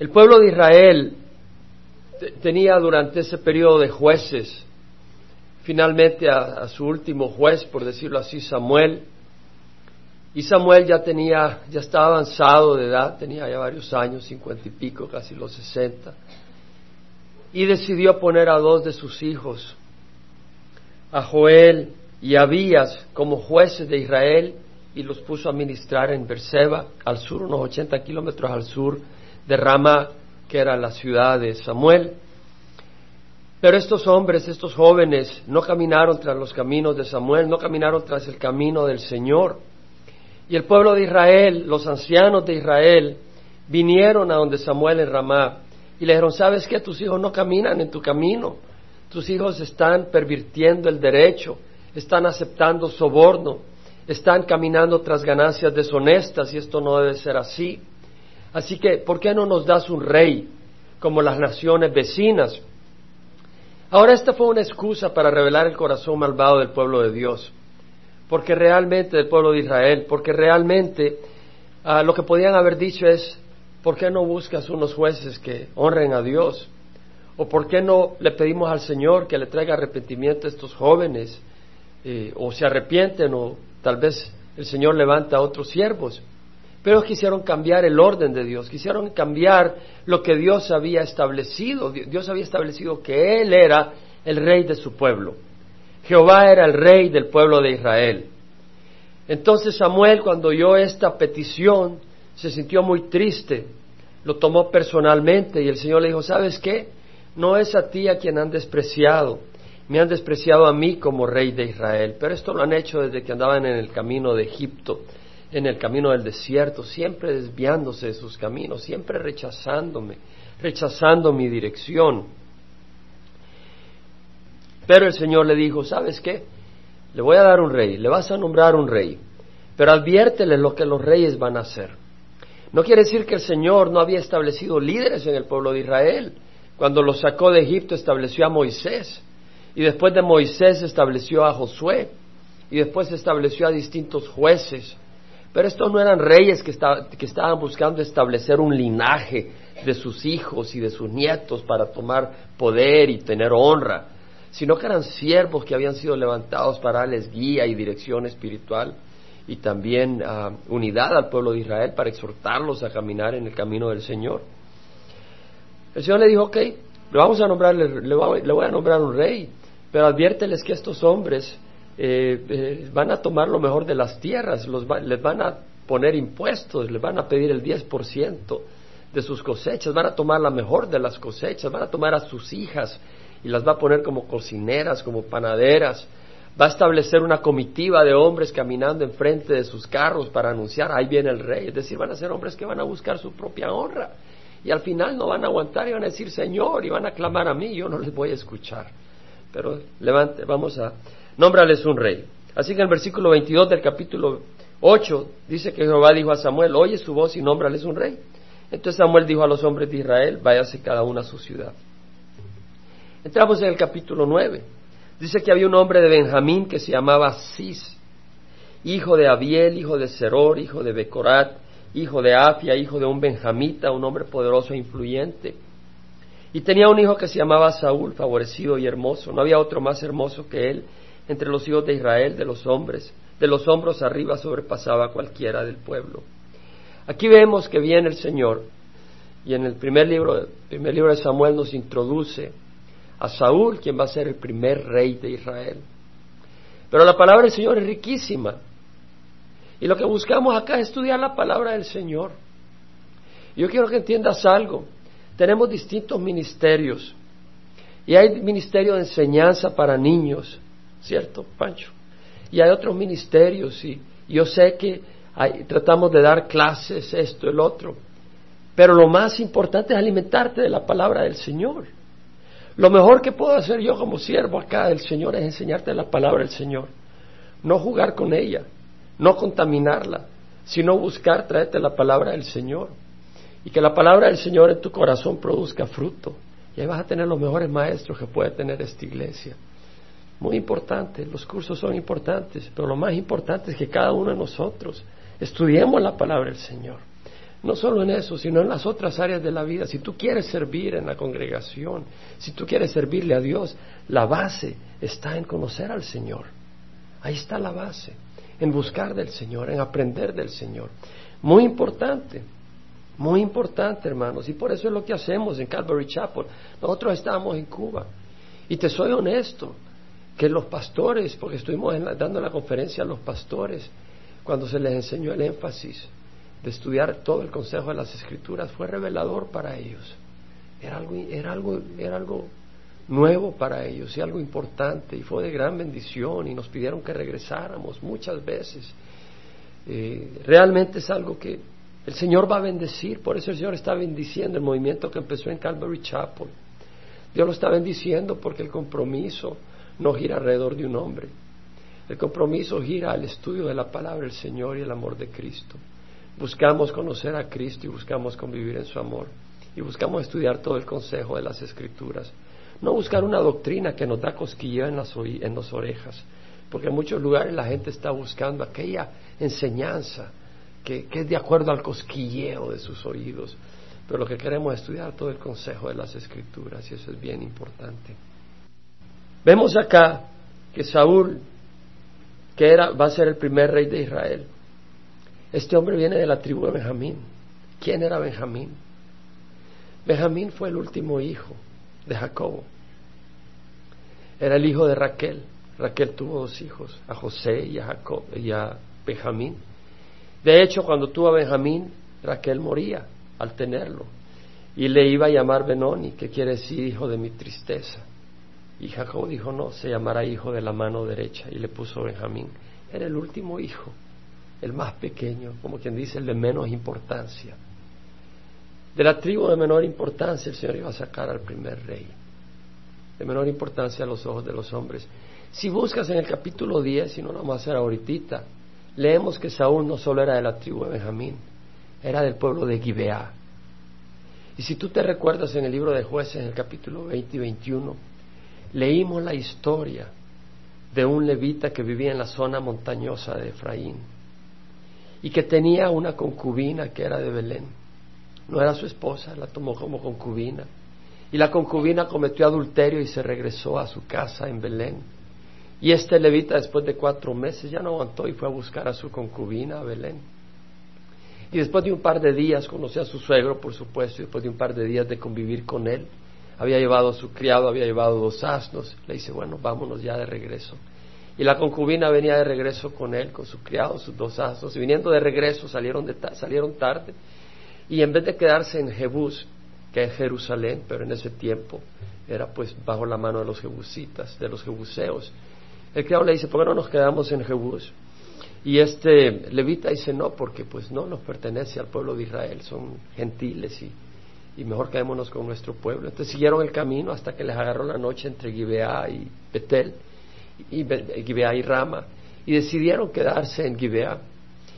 El pueblo de Israel tenía durante ese periodo de jueces, finalmente a, su último juez, por decirlo así, Samuel, y Samuel ya tenía, ya estaba avanzado de edad, tenía ya varios años, cincuenta y pico, casi los sesenta, y decidió poner a dos de sus hijos, a Joel y Abías, como jueces de Israel, y los puso a ministrar en Berseba, al sur, unos ochenta kilómetros al sur de Rama, que era la ciudad de Samuel. Pero estos hombres, estos jóvenes, no caminaron tras los caminos de Samuel, no caminaron tras el camino del Señor. Y el pueblo de Israel, los ancianos de Israel, vinieron a donde Samuel en Ramá y le dijeron, ¿sabes qué? Tus hijos no caminan en tu camino. Tus hijos están pervirtiendo el derecho, están aceptando soborno, están caminando tras ganancias deshonestas y esto no debe ser así. Así que, ¿por qué no nos das un rey como las naciones vecinas? Ahora esta fue una excusa para revelar el corazón malvado del pueblo de Dios, porque realmente del pueblo de Israel, porque realmente ah, lo que podían haber dicho es, ¿por qué no buscas unos jueces que honren a Dios? ¿O por qué no le pedimos al Señor que le traiga arrepentimiento a estos jóvenes? Eh, o se arrepienten o tal vez el Señor levanta a otros siervos. Pero quisieron cambiar el orden de Dios, quisieron cambiar lo que Dios había establecido. Dios había establecido que Él era el rey de su pueblo. Jehová era el rey del pueblo de Israel. Entonces Samuel, cuando oyó esta petición, se sintió muy triste, lo tomó personalmente y el Señor le dijo, ¿sabes qué? No es a ti a quien han despreciado, me han despreciado a mí como rey de Israel, pero esto lo han hecho desde que andaban en el camino de Egipto en el camino del desierto, siempre desviándose de sus caminos, siempre rechazándome, rechazando mi dirección. Pero el Señor le dijo, ¿sabes qué? Le voy a dar un rey, le vas a nombrar un rey, pero adviértele lo que los reyes van a hacer. No quiere decir que el Señor no había establecido líderes en el pueblo de Israel. Cuando los sacó de Egipto estableció a Moisés y después de Moisés estableció a Josué y después estableció a distintos jueces pero estos no eran reyes que, estaban buscando establecer un linaje de sus hijos y de sus nietos para tomar poder y tener honra, sino que eran siervos que habían sido levantados para darles guía y dirección espiritual y también ah, unidad al pueblo de Israel para exhortarlos a caminar en el camino del Señor. El Señor le dijo, ok, le vamos a nombrar, le voy a nombrar un rey, pero adviérteles que estos hombres eh, eh, van a tomar lo mejor de las tierras, les van a poner impuestos, les van a pedir el 10% de sus cosechas, van a tomar la mejor de las cosechas, van a tomar a sus hijas y las va a poner como cocineras, como panaderas, va a establecer una comitiva de hombres caminando enfrente de sus carros para anunciar, ahí viene el rey, es decir, van a ser hombres que van a buscar su propia honra y al final no van a aguantar y van a decir, Señor, y van a clamar a mí, yo no les voy a escuchar. Pero levante, vamos a nómbrales un rey. Así que en el versículo 22 del capítulo 8 dice que Jehová dijo a Samuel, oye su voz y nómbrales un rey. Entonces Samuel dijo a los hombres de Israel, váyase cada uno a su ciudad. Entramos en el capítulo 9. Dice que había un hombre de Benjamín que se llamaba Cis, hijo de Abiel, hijo de Seror, hijo de Becorat, hijo de Afia, hijo de un benjamita, un hombre poderoso e influyente. Y tenía un hijo que se llamaba Saúl, favorecido y hermoso. No había otro más hermoso que él entre los hijos de Israel, de los hombres, de los hombros arriba sobrepasaba cualquiera del pueblo. Aquí vemos que viene el Señor y en el primer libro, primer libro de Samuel nos introduce a Saúl, quien va a ser el primer rey de Israel. Pero la palabra del Señor es riquísima. Y lo que buscamos acá es estudiar la palabra del Señor. Yo quiero que entiendas algo. Tenemos distintos ministerios. Y hay ministerio de enseñanza para niños, ¿cierto, Pancho? Y hay otros ministerios y yo sé que tratamos de dar clases, esto, el otro, pero lo más importante es alimentarte de la palabra del Señor. Lo mejor que puedo hacer yo como siervo acá del Señor es enseñarte la palabra del Señor, no jugar con ella, no contaminarla, sino buscar traerte la palabra del Señor y que la palabra del Señor en tu corazón produzca fruto. Y ahí vas a tener los mejores maestros que puede tener esta iglesia. Muy importante, los cursos son importantes, pero lo más importante es que cada uno de nosotros estudiemos la palabra del Señor. No solo en eso, sino en las otras áreas de la vida. Si tú quieres servir en la congregación, si tú quieres servirle a Dios, la base está en conocer al Señor. Ahí está la base, en buscar del Señor, en aprender del Señor. Muy importante, muy importante, hermanos. Y por eso es lo que hacemos en Calvary Chapel. Nosotros estamos en Cuba. Y te soy honesto, que los pastores, porque estuvimos dando la conferencia a los pastores, cuando se les enseñó el énfasis de estudiar todo el consejo de las escrituras, fue revelador para ellos. Era algo, era algo, era algo nuevo para ellos y algo importante y fue de gran bendición y nos pidieron que regresáramos muchas veces. Eh, realmente es algo que el Señor va a bendecir, por eso el Señor está bendiciendo el movimiento que empezó en Calvary Chapel. Dios lo está bendiciendo porque el compromiso no gira alrededor de un hombre. El compromiso gira al estudio de la palabra del Señor y el amor de Cristo. Buscamos conocer a Cristo y buscamos convivir en su amor. Y buscamos estudiar todo el consejo de las Escrituras. No buscar una doctrina que nos da cosquilleo en las, en orejas, porque en muchos lugares la gente está buscando aquella enseñanza que es de acuerdo al cosquilleo de sus oídos. Pero lo que queremos es estudiar todo el consejo de las Escrituras y eso es bien importante. Vemos acá que Saúl, que era, va a ser el primer rey de Israel, este hombre viene de la tribu de Benjamín. ¿Quién era Benjamín? Benjamín fue el último hijo de Jacobo. Era el hijo de Raquel. Raquel tuvo dos hijos, a José y a, Jacob, y a Benjamín. De hecho, cuando tuvo a Benjamín, Raquel moría al tenerlo. Y le iba a llamar Benoni, que quiere decir hijo de mi tristeza. Y Jacob dijo, no, se llamará hijo de la mano derecha. Y le puso Benjamín. Era el último hijo, el más pequeño, como quien dice, el de menos importancia. De la tribu de menor importancia el Señor iba a sacar al primer rey, de menor importancia a los ojos de los hombres. Si buscas en el capítulo 10, y no lo vamos a hacer ahorita, leemos que Saúl no solo era de la tribu de Benjamín, era del pueblo de Gibeá. Y si tú te recuerdas en el libro de jueces, en el capítulo 20 y 21, leímos la historia de un levita que vivía en la zona montañosa de Efraín y que tenía una concubina que era de Belén no era su esposa, la tomó como concubina. Y la concubina cometió adulterio y se regresó a su casa en Belén. Y este levita después de cuatro meses ya no aguantó y fue a buscar a su concubina a Belén. Y después de un par de días conoció a su suegro, por supuesto, y después de un par de días de convivir con él, había llevado su criado, había llevado dos asnos. Le dice, bueno, vámonos ya de regreso. Y la concubina venía de regreso con él, con su criado, sus dos asnos. Y viniendo de regreso salieron, de salieron tarde y en vez de quedarse en Jebús, que es Jerusalén, pero en ese tiempo era pues bajo la mano de los jebusitas, de los jebuseos, el criado le dice, ¿por qué no nos quedamos en Jebús? Y este levita dice, no, porque pues no nos pertenece al pueblo de Israel, son gentiles y, y mejor quedémonos con nuestro pueblo. Entonces siguieron el camino hasta que les agarró la noche entre Gibeá y Betel, y Gibeá y Rama, y decidieron quedarse en Gibeá.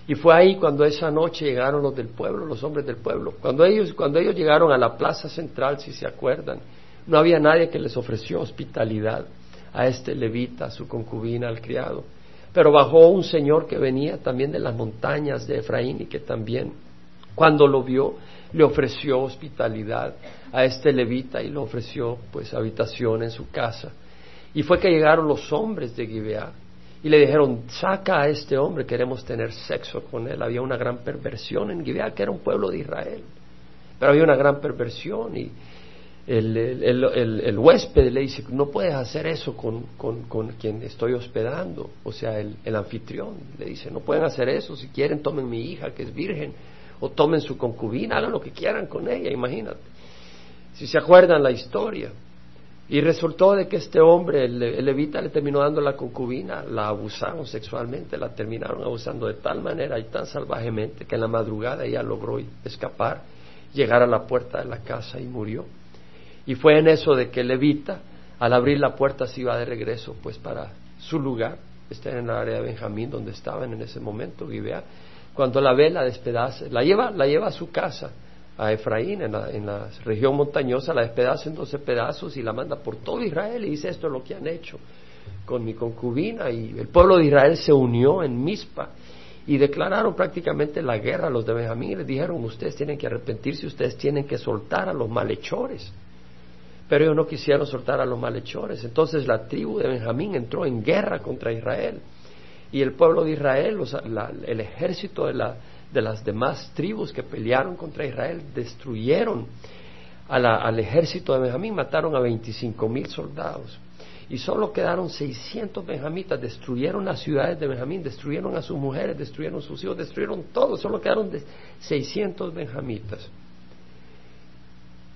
Y fue ahí cuando esa noche llegaron los del pueblo, los hombres del pueblo. Cuando ellos, cuando ellos llegaron a la plaza central, si se acuerdan, no había nadie que les ofreció hospitalidad a este levita, a su concubina, al criado. Pero bajó un señor que venía también de las montañas de Efraín y que también, cuando lo vio, le ofreció hospitalidad a este levita y le ofreció pues habitación en su casa. Y fue que llegaron los hombres de Gibeá y le dijeron, saca a este hombre, queremos tener sexo con él. Había una gran perversión en Gibeá, que era un pueblo de Israel. Pero había una gran perversión y el, el, huésped le dice, no puedes hacer eso con, con, quien estoy hospedando. O sea, el, anfitrión le dice, no pueden hacer eso, si quieren tomen mi hija que es virgen, o tomen su concubina, hagan lo que quieran con ella, imagínate. Si se acuerdan la historia. Y resultó de que este hombre, el, levita, le terminó dando la concubina, la abusaron sexualmente, la terminaron abusando de tal manera y tan salvajemente que en la madrugada ella logró escapar, llegar a la puerta de la casa y murió. Y fue en eso de que el levita, al abrir la puerta, se iba de regreso pues para su lugar, está en el área de Benjamín, donde estaban en ese momento, Gibeá, cuando la ve, la despedaza, la lleva, la lleva a su casa a Efraín en la, región montañosa, la despedaza en doce pedazos y la manda por todo Israel y dice esto es lo que han hecho con mi concubina y el pueblo de Israel se unió en Mispa y declararon prácticamente la guerra a los de Benjamín. Les dijeron, ustedes tienen que arrepentirse, ustedes tienen que soltar a los malhechores. Pero ellos no quisieron soltar a los malhechores. Entonces la tribu de Benjamín entró en guerra contra Israel. Y el pueblo de Israel, el ejército de, de, las demás tribus que pelearon contra Israel, destruyeron al ejército de Benjamín, mataron a 25 mil soldados. Y solo quedaron 600 benjamitas, destruyeron las ciudades de Benjamín, destruyeron a sus mujeres, destruyeron sus hijos, destruyeron todo, solo quedaron 600 benjamitas.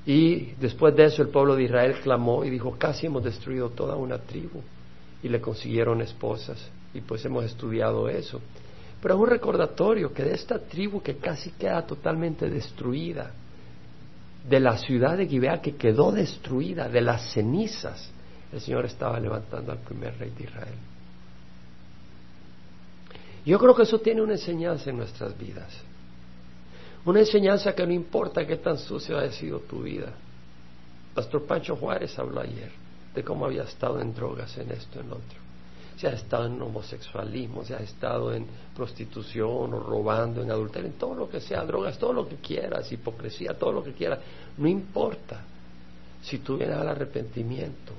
Y después de eso el pueblo de Israel clamó y dijo, casi hemos destruido toda una tribu y le consiguieron esposas y pues hemos estudiado eso. Pero es un recordatorio que de esta tribu que casi queda totalmente destruida, de la ciudad de Gibea que quedó destruida, de las cenizas, el Señor estaba levantando al primer rey de Israel. Yo creo que eso tiene una enseñanza en nuestras vidas. Una enseñanza que no importa qué tan sucia haya sido tu vida. Pastor Pancho Juárez habló ayer de cómo había estado en drogas, en esto, en otro. Se ha estado en homosexualismo, se ha estado en prostitución o robando, en adulterio, en todo lo que sea, drogas, todo lo que quieras, hipocresía, todo lo que quieras. No importa. Si tú vienes al arrepentimiento,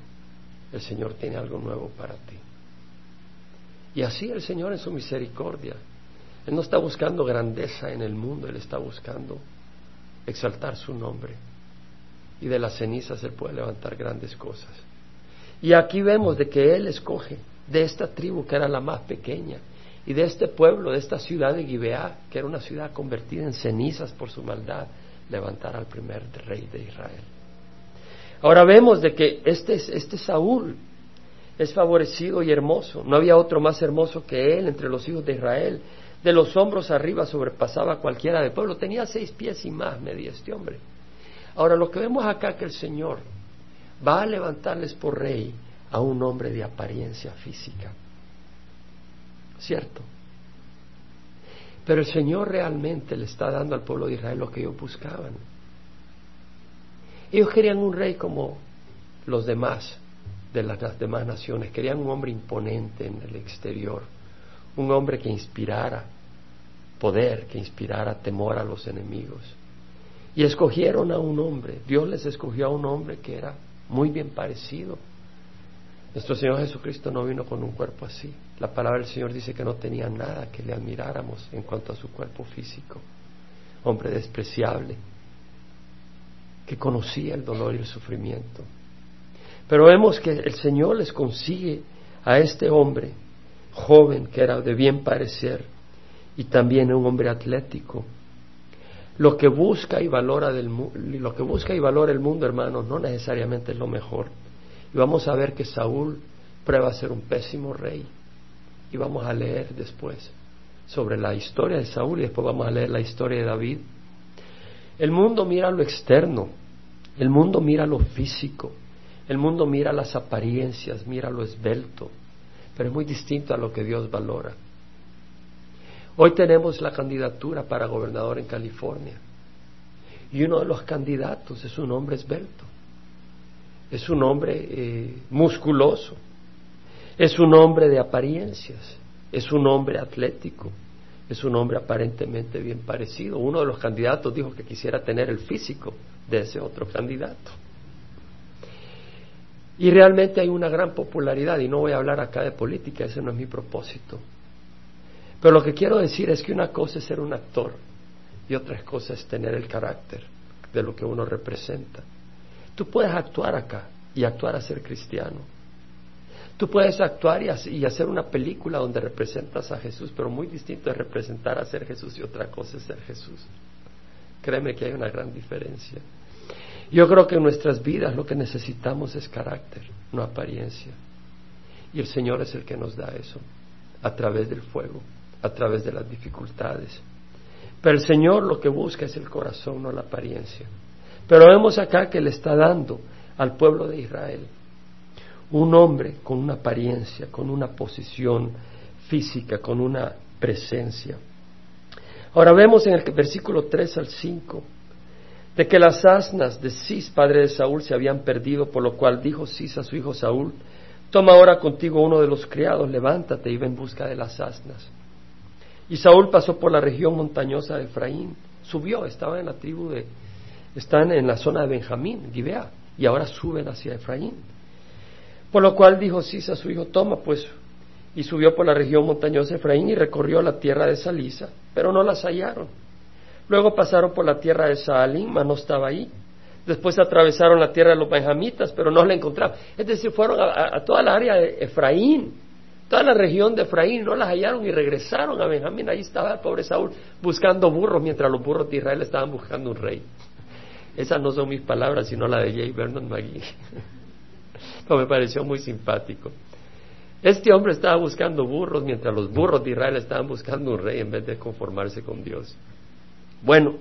el Señor tiene algo nuevo para ti. Y así el Señor en su misericordia. Él no está buscando grandeza en el mundo, Él está buscando exaltar su nombre. Y de las cenizas Él puede levantar grandes cosas. Y aquí vemos de que Él escoge de esta tribu que era la más pequeña y de este pueblo, de esta ciudad de Gibeá, que era una ciudad convertida en cenizas por su maldad, levantar al primer rey de Israel. Ahora vemos de que este, este Saúl es favorecido y hermoso. No había otro más hermoso que él entre los hijos de Israel. De los hombros arriba sobrepasaba cualquiera del pueblo. Tenía seis pies y más medía este hombre. Ahora lo que vemos acá que el Señor va a levantarles por rey a un hombre de apariencia física. ¿Cierto? Pero el Señor realmente le está dando al pueblo de Israel lo que ellos buscaban. Ellos querían un rey como los demás de las demás naciones, querían un hombre imponente en el exterior, un hombre que inspirara poder, que inspirara temor a los enemigos. Y escogieron a un hombre, Dios les escogió a un hombre que era muy bien parecido. Nuestro Señor Jesucristo no vino con un cuerpo así. La palabra del Señor dice que no tenía nada que le admiráramos en cuanto a su cuerpo físico. Hombre despreciable, que conocía el dolor y el sufrimiento. Pero vemos que el Señor les consigue a este hombre joven que era de bien parecer y también un hombre atlético. Lo que busca y valora del lo que busca y valora el mundo, hermanos, no necesariamente es lo mejor. Y vamos a ver que Saúl prueba a ser un pésimo rey. Y vamos a leer después sobre la historia de Saúl y después vamos a leer la historia de David. El mundo mira lo externo, el mundo mira lo físico, el mundo mira las apariencias, mira lo esbelto, pero es muy distinto a lo que Dios valora. Hoy tenemos la candidatura para gobernador en California y uno de los candidatos es un hombre esbelto, es un hombre eh, musculoso, es un hombre de apariencias, es un hombre atlético, es un hombre aparentemente bien parecido. Uno de los candidatos dijo que quisiera tener el físico de ese otro candidato. Y realmente hay una gran popularidad, y no voy a hablar acá de política, ese no es mi propósito. Pero lo que quiero decir es que una cosa es ser un actor y otra cosa es tener el carácter de lo que uno representa. Tú puedes actuar acá y actuar a ser cristiano, Tú puedes actuar y hacer una película donde representas a Jesús, pero muy distinto es representar a ser Jesús y otra cosa es ser Jesús. Créeme que hay una gran diferencia. Yo creo que en nuestras vidas lo que necesitamos es carácter, no apariencia. Y el Señor es el que nos da eso, a través del fuego, a través de las dificultades. Pero el Señor lo que busca es el corazón, no la apariencia. Pero vemos acá que le está dando al pueblo de Israel un hombre con una apariencia, con una posición física, con una presencia. Ahora vemos en el versículo 3 al 5 de que las asnas de Cis, padre de Saúl, se habían perdido, por lo cual dijo Cis a su hijo Saúl, toma ahora contigo uno de los criados, levántate y ven en busca de las asnas. Y Saúl pasó por la región montañosa de Efraín, subió, estaba en la tribu de, están en la zona de Benjamín, Gibea, y ahora suben hacia Efraín. Por lo cual dijo Cis a su hijo, toma pues, y subió por la región montañosa de Efraín y recorrió la tierra de Salisa, pero no las hallaron. Luego pasaron por la tierra de Saalim, mas no estaba ahí. Después atravesaron la tierra de los benjamitas, pero no la encontraron. Es decir, fueron a, toda la área de Efraín, toda la región de Efraín, no las hallaron y regresaron a Benjamín. Ahí estaba el pobre Saúl buscando burros, mientras los burros de Israel estaban buscando un rey. Esas no son mis palabras, sino la de J. Vernon McGee. Pero me pareció muy simpático. Este hombre estaba buscando burros mientras los burros de Israel estaban buscando un rey en vez de conformarse con Dios. Bueno,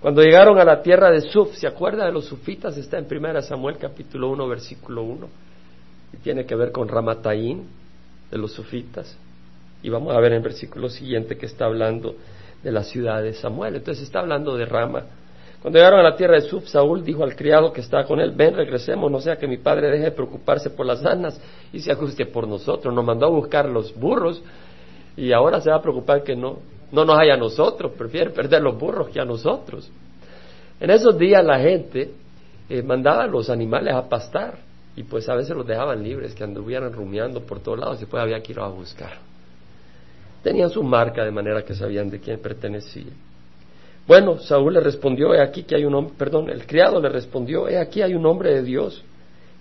cuando llegaron a la tierra de Suf, ¿se acuerda de los sufitas? Está en 1 Samuel capítulo 1, versículo 1. Y tiene que ver con Ramataín, de los sufitas. Y vamos a ver en el versículo siguiente que está hablando de la ciudad de Samuel. Entonces está hablando de Rama. Cuando llegaron a la tierra de Suf, Saúl dijo al criado que estaba con él, ven, regresemos, no sea que mi padre deje de preocuparse por las asnas y se ajuste por nosotros. Nos mandó a buscar los burros y ahora se va a preocupar que no, no nos haya a nosotros, prefiere perder los burros que a nosotros. En esos días la gente eh, mandaba a los animales a pastar y pues a veces los dejaban libres, que anduvieran rumiando por todos lados y después había que ir a buscar. Tenían su marca de manera que sabían de quién pertenecía. Bueno, Saúl le respondió, he aquí que hay un hombre, perdón, el criado le respondió, he aquí hay un hombre de Dios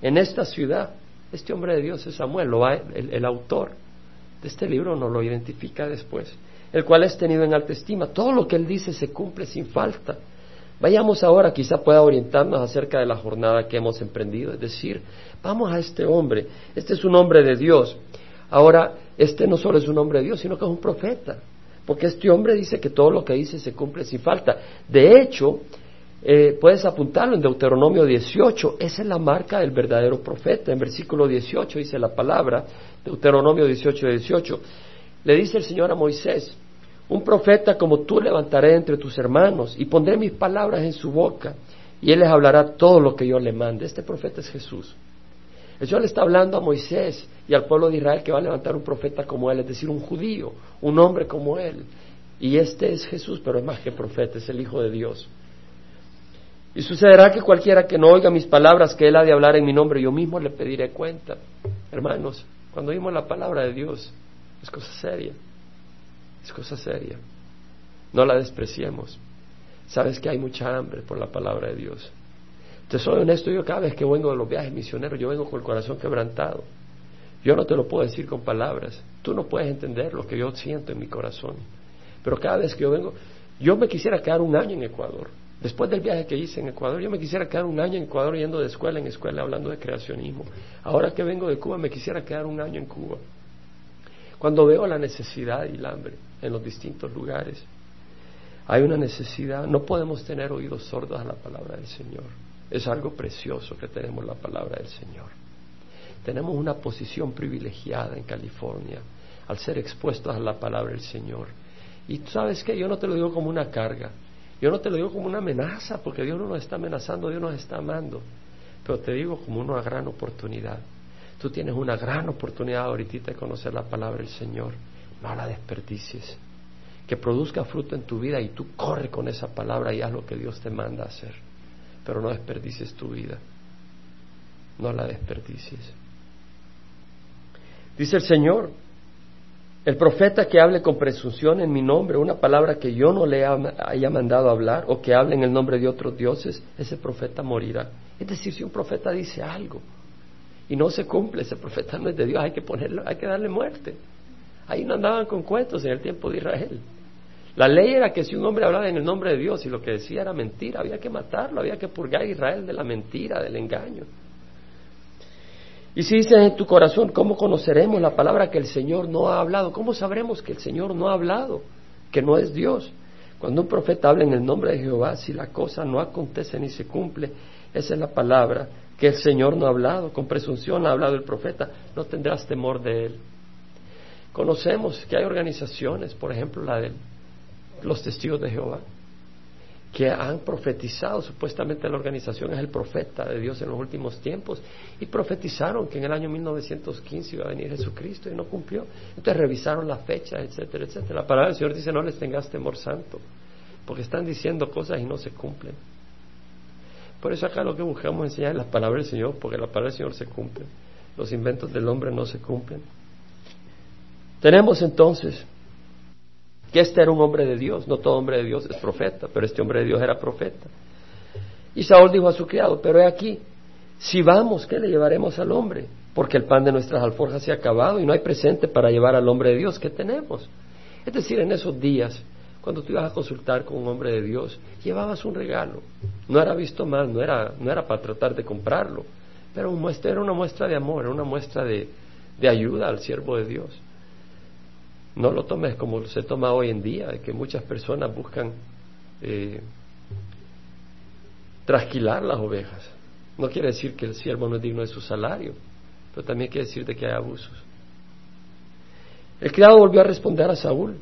en esta ciudad. Este hombre de Dios es Samuel, lo va, el, el autor de este libro nos lo identifica después, el cual es tenido en alta estima. Todo lo que él dice se cumple sin falta. Vayamos ahora, quizá pueda orientarnos acerca de la jornada que hemos emprendido, es decir, vamos a este hombre, este es un hombre de Dios. Ahora, este no solo es un hombre de Dios, sino que es un profeta. Porque este hombre dice que todo lo que dice se cumple sin falta. De hecho, eh, puedes apuntarlo en Deuteronomio 18, esa es la marca del verdadero profeta. En versículo 18 dice la palabra, Deuteronomio 18, 18, le dice el Señor a Moisés, un profeta como tú levantaré entre tus hermanos y pondré mis palabras en su boca y él les hablará todo lo que yo le mande. Este profeta es Jesús. El Señor le está hablando a Moisés y al pueblo de Israel que va a levantar un profeta como él, es decir, un judío, un hombre como él. Y este es Jesús, pero es más que profeta, es el Hijo de Dios. Y sucederá que cualquiera que no oiga mis palabras que él ha de hablar en mi nombre, yo mismo le pediré cuenta. Hermanos, cuando oímos la palabra de Dios, es cosa seria, es cosa seria. No la despreciemos. Sabes que hay mucha hambre por la palabra de Dios. Te soy honesto, yo cada vez que vengo de los viajes misioneros, yo vengo con el corazón quebrantado. Yo no te lo puedo decir con palabras. Tú no puedes entender lo que yo siento en mi corazón. Pero cada vez que yo vengo, yo me quisiera quedar un año en Ecuador. Después del viaje que hice en Ecuador, yo me quisiera quedar un año en Ecuador yendo de escuela en escuela hablando de creacionismo. Ahora que vengo de Cuba, me quisiera quedar un año en Cuba. Cuando veo la necesidad y el hambre en los distintos lugares, hay una necesidad. No podemos tener oídos sordos a la palabra del Señor. Es algo precioso que tenemos la palabra del Señor. Tenemos una posición privilegiada en California al ser expuestos a la palabra del Señor. Y sabes que yo no te lo digo como una carga, yo no te lo digo como una amenaza, porque Dios no nos está amenazando, Dios nos está amando, pero te digo como una gran oportunidad. Tú tienes una gran oportunidad ahorita de conocer la palabra del Señor, no la desperdicies. Que produzca fruto en tu vida y tú corre con esa palabra y haz lo que Dios te manda hacer pero no desperdicies tu vida. No la desperdicies. Dice el Señor, el profeta que hable con presunción en mi nombre, una palabra que yo no le haya mandado hablar o que hable en el nombre de otros dioses, ese profeta morirá. Es decir, si un profeta dice algo y no se cumple, ese profeta no es de Dios, hay que ponerlo, hay que darle muerte. Ahí no andaban con cuentos en el tiempo de Israel. La ley era que si un hombre hablaba en el nombre de Dios y lo que decía era mentira, había que matarlo, había que purgar a Israel de la mentira, del engaño. Y si dices en tu corazón, ¿cómo conoceremos la palabra que el Señor no ha hablado? ¿Cómo sabremos que el Señor no ha hablado? Que no es Dios. Cuando un profeta habla en el nombre de Jehová, si la cosa no acontece ni se cumple, esa es la palabra que el Señor no ha hablado. Con presunción ha hablado el profeta, no tendrás temor de él. Conocemos que hay organizaciones, por ejemplo la del los testigos de Jehová, que han profetizado, supuestamente la organización es el profeta de Dios en los últimos tiempos, y profetizaron que en el año 1915 iba a venir Jesucristo y no cumplió. Entonces revisaron la fecha, etcétera, etcétera. La palabra del Señor dice, no les tengas temor santo, porque están diciendo cosas y no se cumplen. Por eso acá lo que buscamos enseñar es la palabra del Señor, porque la palabra del Señor se cumple. Los inventos del hombre no se cumplen. Tenemos entonces que este era un hombre de Dios, no todo hombre de Dios es profeta, pero este hombre de Dios era profeta. Y Saúl dijo a su criado, pero he aquí, si vamos, ¿qué le llevaremos al hombre? Porque el pan de nuestras alforjas se ha acabado y no hay presente para llevar al hombre de Dios, ¿qué tenemos? Es decir, en esos días, cuando tú ibas a consultar con un hombre de Dios, llevabas un regalo. No era visto mal, no era, no era para tratar de comprarlo, pero era una muestra de amor, era una muestra de, de ayuda al siervo de Dios. No lo tomes como se toma hoy en día, que muchas personas buscan eh, trasquilar las ovejas. No quiere decir que el siervo no es digno de su salario, pero también quiere decir de que hay abusos. El criado volvió a responder a Saúl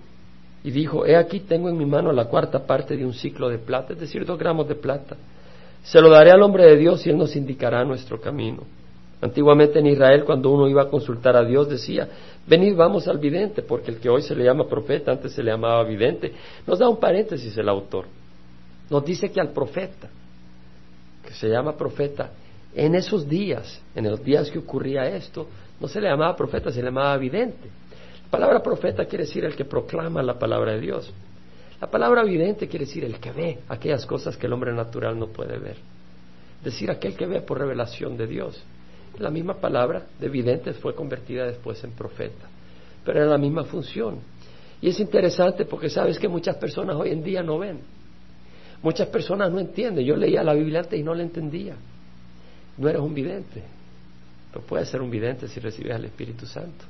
y dijo, he aquí tengo en mi mano la cuarta parte de un ciclo de plata, es decir, dos gramos de plata. Se lo daré al hombre de Dios y él nos indicará nuestro camino. Antiguamente en Israel, cuando uno iba a consultar a Dios, decía, venid, vamos al vidente, porque el que hoy se le llama profeta, antes se le llamaba vidente. Nos da un paréntesis el autor. Nos dice que al profeta, que se llama profeta, en esos días, en los días que ocurría esto, no se le llamaba profeta, se le llamaba vidente. La palabra profeta quiere decir el que proclama la palabra de Dios. La palabra vidente quiere decir el que ve aquellas cosas que el hombre natural no puede ver. Decir aquel que ve por revelación de Dios. La misma palabra de vidente fue convertida después en profeta, pero era la misma función. Y es interesante porque sabes que muchas personas hoy en día no ven. Muchas personas no entienden. Yo leía la Biblia antes y no la entendía. No eres un vidente, pero puedes ser un vidente si recibes al Espíritu Santo.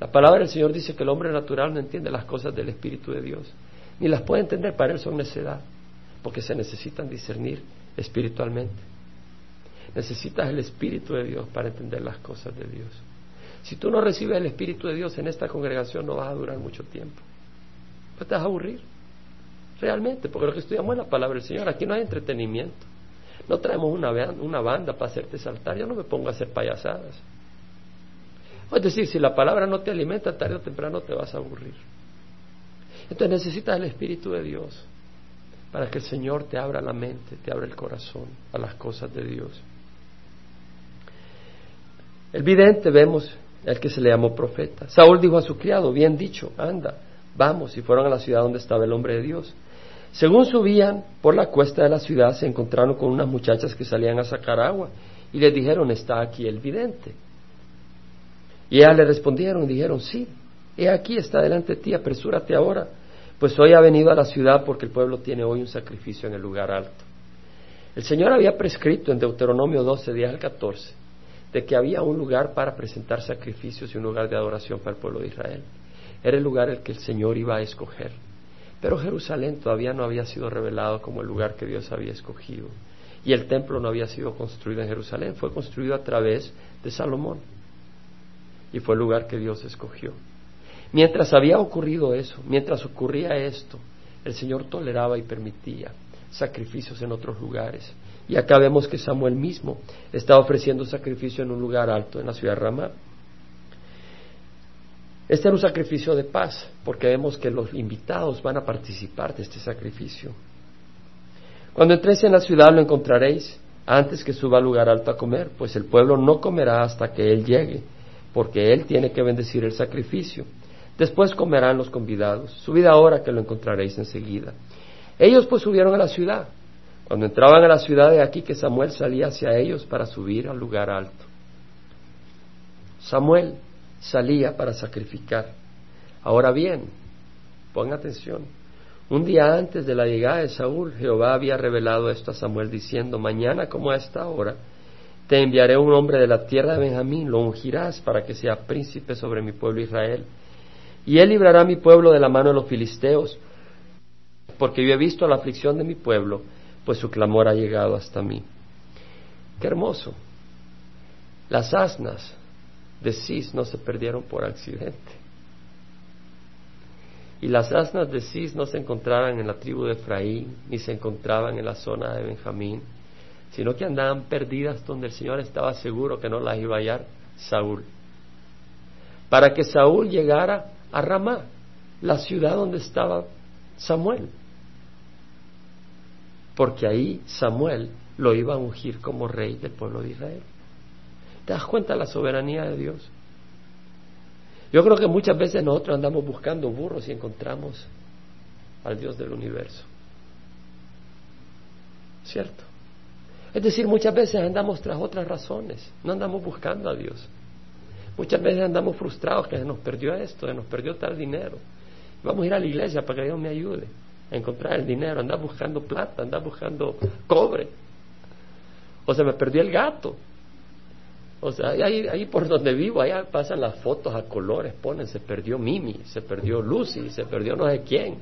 La palabra del Señor dice que el hombre natural no entiende las cosas del Espíritu de Dios, ni las puede entender, para él son necedad, porque se necesitan discernir espiritualmente. Necesitas el Espíritu de Dios para entender las cosas de Dios. Si tú no recibes el Espíritu de Dios en esta congregación no vas a durar mucho tiempo. Te vas a aburrir. Realmente, porque lo que estudiamos es la palabra del Señor. Aquí no hay entretenimiento. No traemos una, una banda para hacerte saltar. Yo no me pongo a hacer payasadas. Es decir, si la palabra no te alimenta, tarde o temprano te vas a aburrir. Entonces necesitas el Espíritu de Dios para que el Señor te abra la mente, te abra el corazón a las cosas de Dios. El vidente vemos el que se le llamó profeta. Saúl dijo a su criado, bien dicho, anda, vamos, y fueron a la ciudad donde estaba el hombre de Dios. Según subían por la cuesta de la ciudad, se encontraron con unas muchachas que salían a sacar agua y les dijeron, está aquí el vidente. Y ellas le respondieron y dijeron, sí, he aquí, está delante de ti, apresúrate ahora, pues hoy ha venido a la ciudad porque el pueblo tiene hoy un sacrificio en el lugar alto. El Señor había prescrito en Deuteronomio 12, 10 al 14, de que había un lugar para presentar sacrificios y un lugar de adoración para el pueblo de Israel. Era el lugar el que el Señor iba a escoger. Pero Jerusalén todavía no había sido revelado como el lugar que Dios había escogido. Y el templo no había sido construido en Jerusalén, fue construido a través de Salomón. Y fue el lugar que Dios escogió. Mientras había ocurrido eso, mientras ocurría esto, el Señor toleraba y permitía sacrificios en otros lugares. Y acá vemos que Samuel mismo estaba ofreciendo sacrificio en un lugar alto, en la ciudad de Ramá. Este era un sacrificio de paz, porque vemos que los invitados van a participar de este sacrificio. Cuando entréis en la ciudad lo encontraréis antes que suba al lugar alto a comer, pues el pueblo no comerá hasta que él llegue, porque él tiene que bendecir el sacrificio. Después comerán los convidados. Subid ahora que lo encontraréis enseguida. Ellos pues subieron a la ciudad. Cuando entraban a la ciudad de aquí que Samuel salía hacia ellos para subir al lugar alto. Samuel salía para sacrificar. Ahora bien, pon atención. Un día antes de la llegada de Saúl, Jehová había revelado esto a Samuel diciendo, mañana como a esta hora, te enviaré un hombre de la tierra de Benjamín, lo ungirás para que sea príncipe sobre mi pueblo Israel. Y él librará a mi pueblo de la mano de los filisteos, porque yo he visto la aflicción de mi pueblo, pues su clamor ha llegado hasta mí. Qué hermoso. Las asnas de Cis no se perdieron por accidente. y las asnas de Cis no se encontraban en la tribu de Efraín, ni se encontraban en la zona de Benjamín, sino que andaban perdidas donde el Señor estaba seguro que no las iba a hallar Saúl. Para que Saúl llegara a Ramá, la ciudad donde estaba Samuel. Porque ahí Samuel lo iba a ungir como rey del pueblo de Israel. ¿Te das cuenta de la soberanía de Dios? Yo creo que muchas veces nosotros andamos buscando burros y encontramos al Dios del universo. ¿Cierto? Es decir, muchas veces andamos tras otras razones, no andamos buscando a Dios. Muchas veces andamos frustrados que se nos perdió esto, se nos perdió tal dinero. Vamos a ir a la iglesia para que Dios me ayude encontrar el dinero, andar buscando plata, andar buscando cobre. O se me perdió el gato. O sea, ahí, ahí por donde vivo, allá pasan las fotos a colores, ponen, se perdió Mimi, se perdió Lucy, se perdió no sé quién.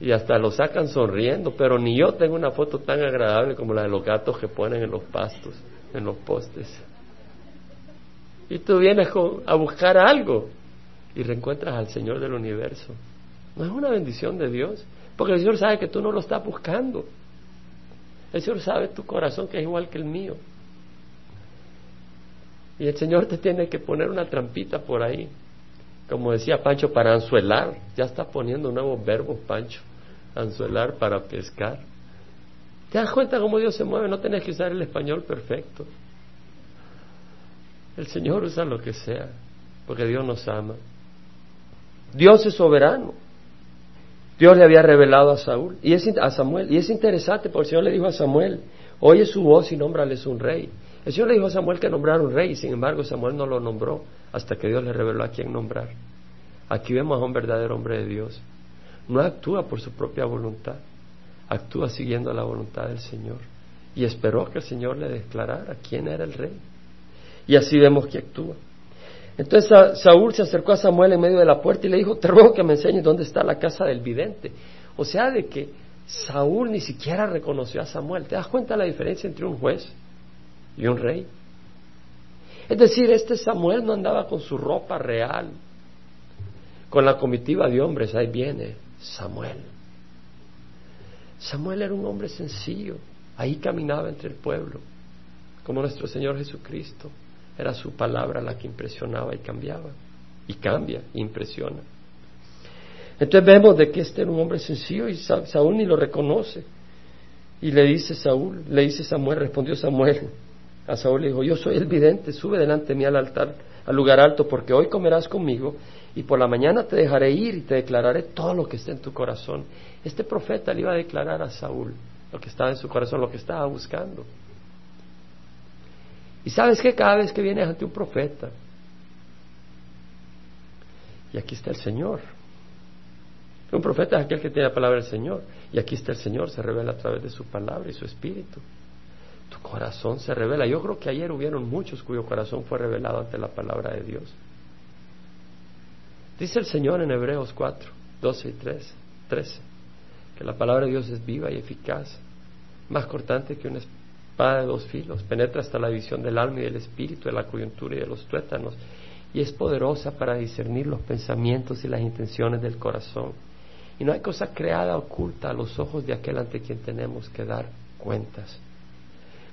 Y hasta lo sacan sonriendo, pero ni yo tengo una foto tan agradable como la de los gatos que ponen en los pastos, en los postes. Y tú vienes a buscar algo y reencuentras al Señor del universo. ¿No es una bendición de Dios? Porque el Señor sabe que tú no lo estás buscando. El Señor sabe tu corazón que es igual que el mío. Y el Señor te tiene que poner una trampita por ahí. Como decía Pancho, para anzuelar. Ya está poniendo nuevos verbos, Pancho. Anzuelar para pescar. ¿Te das cuenta cómo Dios se mueve? No tenés que usar el español perfecto. El Señor usa lo que sea, porque Dios nos ama. Dios es soberano. Dios le había revelado a Saúl y es, a Samuel y es interesante porque el Señor le dijo a Samuel, oye su voz y nómbrales un rey. El Señor le dijo a Samuel que nombrara un rey, y sin embargo Samuel no lo nombró hasta que Dios le reveló a quién nombrar. Aquí vemos a un verdadero hombre de Dios. No actúa por su propia voluntad, actúa siguiendo la voluntad del Señor. Y esperó que el Señor le declarara quién era el rey. Y así vemos que actúa. Entonces Saúl se acercó a Samuel en medio de la puerta y le dijo, te ruego que me enseñes dónde está la casa del vidente. O sea, de que Saúl ni siquiera reconoció a Samuel. ¿Te das cuenta la diferencia entre un juez y un rey. Es decir, este Samuel no andaba con su ropa real, con la comitiva de hombres, ahí viene Samuel. Samuel era un hombre sencillo, ahí caminaba entre el pueblo, como nuestro Señor Jesucristo. Era su palabra la que impresionaba y cambiaba, y cambia, impresiona. Entonces vemos de que este era un hombre sencillo y Saúl ni lo reconoce. Y le dice Saúl, le dice Samuel, respondió Samuel, a Saúl le dijo, yo soy el vidente, sube delante de mí al altar, al lugar alto, porque hoy comerás conmigo y por la mañana te dejaré ir y te declararé todo lo que esté en tu corazón. Este profeta le iba a declarar a Saúl lo que estaba en su corazón, lo que estaba buscando. Y sabes que cada vez que vienes ante un profeta, y aquí está el Señor, un profeta es aquel que tiene la palabra del Señor, y aquí está el Señor, se revela a través de su palabra y su espíritu tu corazón se revela. Yo creo que ayer hubieron muchos cuyo corazón fue revelado ante la palabra de Dios. Dice el Señor en Hebreos 4, 12 y 13, que la palabra de Dios es viva y eficaz, más cortante que una espada de dos filos, penetra hasta la división del alma y del espíritu, de la coyuntura y de los tuétanos, y es poderosa para discernir los pensamientos y las intenciones del corazón. Y no hay cosa creada oculta a los ojos de aquel ante quien tenemos que dar cuentas.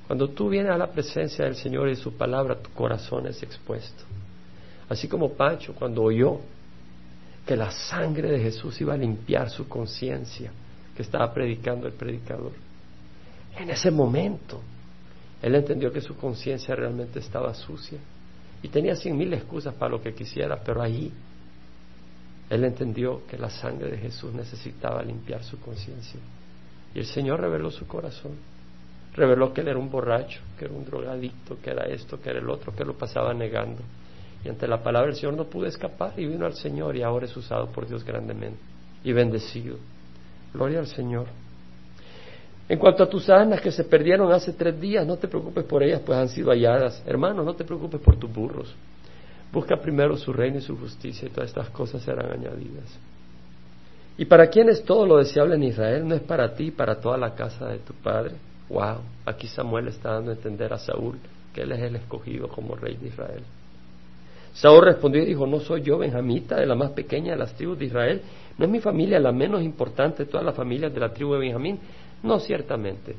Cuando tú vienes a la presencia del Señor y su palabra, tu corazón es expuesto. Así como Pancho cuando oyó que la sangre de Jesús iba a limpiar su conciencia, que estaba predicando el predicador. En ese momento, él entendió que su conciencia realmente estaba sucia y tenía cien mil excusas para lo que quisiera, pero ahí él entendió que la sangre de Jesús necesitaba limpiar su conciencia. Y el Señor reveló su corazón reveló que él era un borracho, que era un drogadicto, que era esto, que era el otro, que lo pasaba negando. Y ante la palabra del Señor no pudo escapar y vino al Señor y ahora es usado por Dios grandemente y bendecido. Gloria al Señor. En cuanto a tus asnas que se perdieron hace tres días, no te preocupes por ellas, pues han sido halladas. Hermano, no te preocupes por tus burros. Busca primero su reino y su justicia y todas estas cosas serán añadidas. ¿Y para quién es todo lo deseable en Israel? No es para ti, para toda la casa de tu padre. Wow, aquí Samuel está dando a entender a Saúl que él es el escogido como rey de Israel. Saúl respondió y dijo, no soy yo benjamita de la más pequeña de las tribus de Israel, no es mi familia la menos importante de todas las familias de la tribu de Benjamín. No, ciertamente,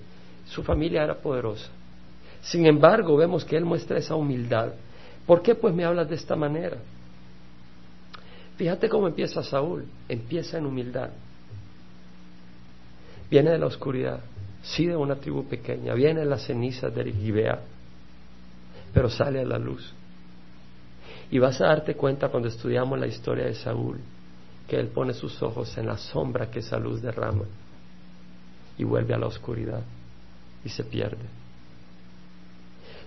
su familia era poderosa. Sin embargo, vemos que él muestra esa humildad. ¿Por qué pues me hablas de esta manera? Fíjate cómo empieza Saúl, empieza en humildad. Viene de la oscuridad, sí de una tribu pequeña, viene de las cenizas de Gibea, pero sale a la luz. Y vas a darte cuenta cuando estudiamos la historia de Saúl, que él pone sus ojos en la sombra que esa luz derrama y vuelve a la oscuridad y se pierde.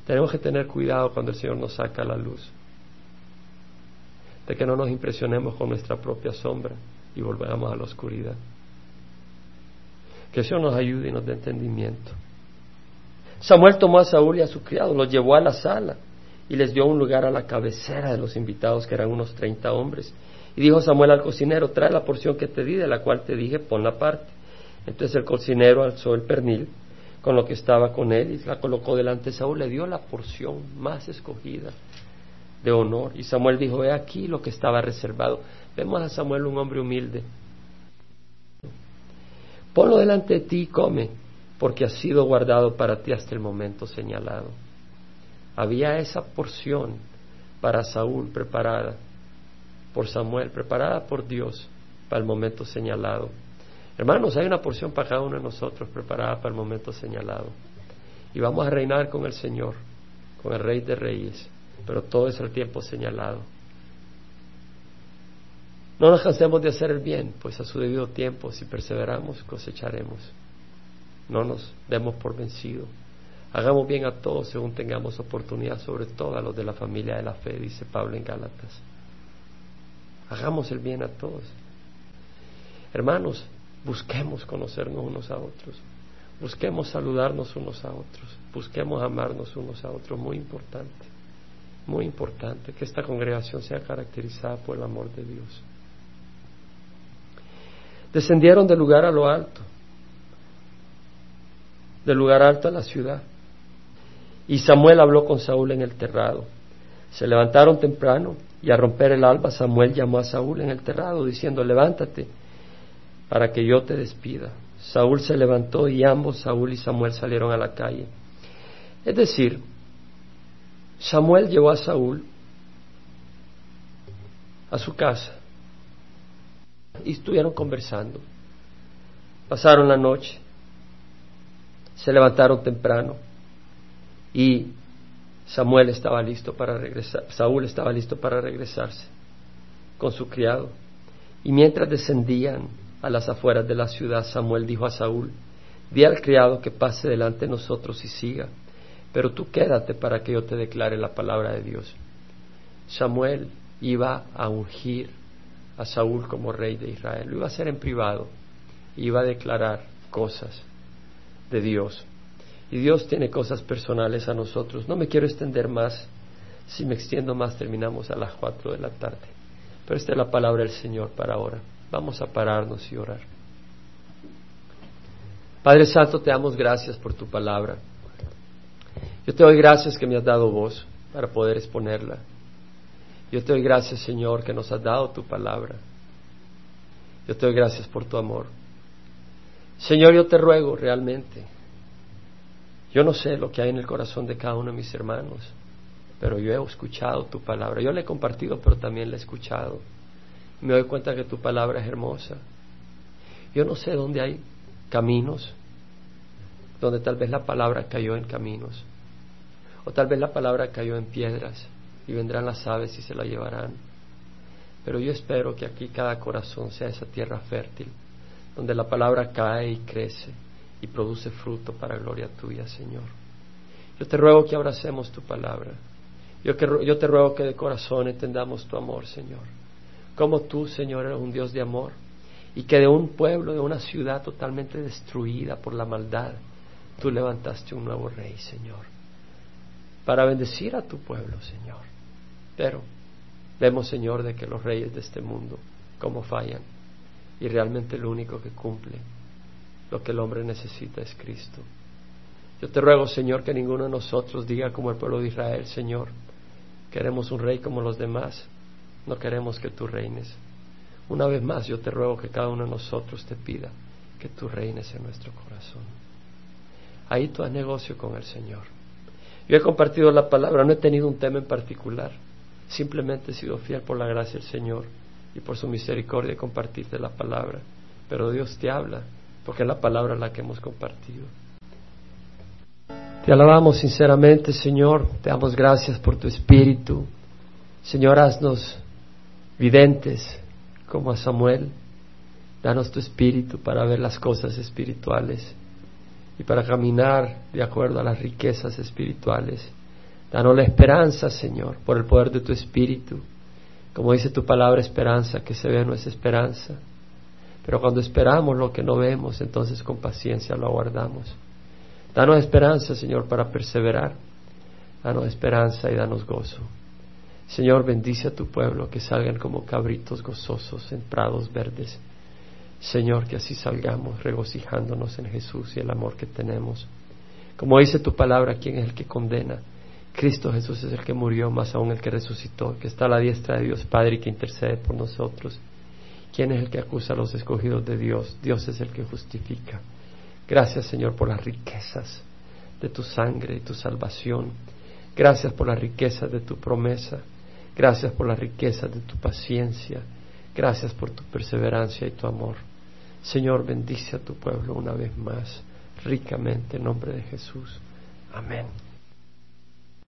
Tenemos que tener cuidado cuando el Señor nos saca la luz, de que no nos impresionemos con nuestra propia sombra y volvamos a la oscuridad. Que el Señor nos ayude y nos dé entendimiento. Samuel tomó a Saúl y a su criado, los llevó a la sala y les dio un lugar a la cabecera de los invitados, que eran unos treinta hombres. Y dijo Samuel al cocinero, trae la porción que te di, de la cual te dije, pon la parte. Entonces el cocinero alzó el pernil con lo que estaba con él y la colocó delante de Saúl, le dio la porción más escogida de honor. Y Samuel dijo, he aquí lo que estaba reservado. Vemos a Samuel un hombre humilde. Ponlo delante de ti y come, porque ha sido guardado para ti hasta el momento señalado. Había esa porción para Saúl preparada por Samuel, preparada por Dios para el momento señalado. Hermanos, hay una porción para cada uno de nosotros preparada para el momento señalado. Y vamos a reinar con el Señor, con el Rey de Reyes, pero todo es el tiempo señalado. No nos cansemos de hacer el bien, pues a su debido tiempo, si perseveramos, cosecharemos. No nos demos por vencido. Hagamos bien a todos según tengamos oportunidad, sobre todo a los de la familia de la fe, dice Pablo en Gálatas. Hagamos el bien a todos. Hermanos, busquemos conocernos unos a otros. Busquemos saludarnos unos a otros. Busquemos amarnos unos a otros. Muy importante. Muy importante que esta congregación sea caracterizada por el amor de Dios. Descendieron del lugar a lo alto, del lugar alto a la ciudad. Y Samuel habló con Saúl en el terrado. Se levantaron temprano y a romper el alba Samuel llamó a Saúl en el terrado diciendo, levántate para que yo te despida. Saúl se levantó y ambos, Saúl y Samuel, salieron a la calle. Es decir, Samuel llevó a Saúl a su casa y estuvieron conversando. Pasaron la noche, se levantaron temprano y Samuel estaba listo para regresar, Saúl estaba listo para regresarse con su criado. Y mientras descendían a las afueras de la ciudad, Samuel dijo a Saúl, di al criado que pase delante de nosotros y siga, pero tú quédate para que yo te declare la palabra de Dios. Samuel iba a ungir a Saúl como rey de Israel, lo iba a hacer en privado, iba a declarar cosas de Dios. Y Dios tiene cosas personales a nosotros. No me quiero extender más. Si me extiendo más, terminamos a las cuatro de la tarde. Pero esta es la palabra del Señor para ahora. Vamos a pararnos y orar. Padre Santo, te damos gracias por tu palabra. Yo te doy gracias que me has dado voz para poder exponerla. Yo te doy gracias, Señor, que nos has dado tu palabra. Yo te doy gracias por tu amor. Señor, yo te ruego realmente yo no sé lo que hay en el corazón de cada uno de mis hermanos, pero yo he escuchado tu palabra. Yo la he compartido, pero también la he escuchado. Me doy cuenta que tu palabra es hermosa. Yo no sé dónde hay caminos, donde tal vez la palabra cayó en caminos, o tal vez la palabra cayó en piedras, y vendrán las aves y se la llevarán. Pero yo espero que aquí cada corazón sea esa tierra fértil, donde la palabra cae y crece y produce fruto para gloria tuya, Señor. Yo te ruego que abracemos tu palabra. Yo, te ruego que de corazón entendamos tu amor, Señor. Como tú, Señor, eres un Dios de amor. Y que de un pueblo, de una ciudad totalmente destruida por la maldad, tú levantaste un nuevo rey, Señor. Para bendecir a tu pueblo, Señor. Pero vemos, Señor, de que los reyes de este mundo, cómo fallan. Y realmente lo único que cumple lo que el hombre necesita es Cristo. Yo te ruego, Señor, que ninguno de nosotros diga como el pueblo de Israel, Señor, Queremos un rey como los demás. No queremos que tú reines. Una vez más yo te ruego que cada uno de nosotros te pida que tú reines en nuestro corazón. Ahí tú has negocio con el Señor. Yo he compartido la palabra, no he tenido un tema en particular. Simplemente he sido fiel por la gracia del Señor y por su misericordia de compartirte la palabra. Pero Dios te habla, porque es la palabra la que hemos compartido. Te alabamos sinceramente, Señor. Te damos gracias por tu espíritu. Señor, haznos videntes como a Samuel. Danos tu espíritu para ver las cosas espirituales y para caminar de acuerdo a las riquezas espirituales. Danos la esperanza, Señor, por el poder de tu espíritu. Como dice tu palabra, esperanza, que se ve no es esperanza. Pero cuando esperamos lo que no vemos, entonces con paciencia lo aguardamos. Danos esperanza, Señor, para perseverar. Danos esperanza y danos gozo. Señor, bendice a tu pueblo, que salgan como cabritos gozosos en prados verdes. Señor, que así salgamos regocijándonos en Jesús y el amor que tenemos. Como dice tu palabra, ¿quién es el que condena? Cristo Jesús es el que murió, más aún el que resucitó, que está a la diestra de Dios Padre y que intercede por nosotros. ¿Quién es el que acusa a los escogidos de Dios? Dios es el que justifica. Gracias, Señor, por las riquezas de tu sangre y tu salvación. Gracias por las riquezas de tu promesa. Gracias por las riquezas de tu paciencia. Gracias por tu perseverancia y tu amor. Señor, bendice a tu pueblo una vez más, ricamente, en nombre de Jesús. Amén.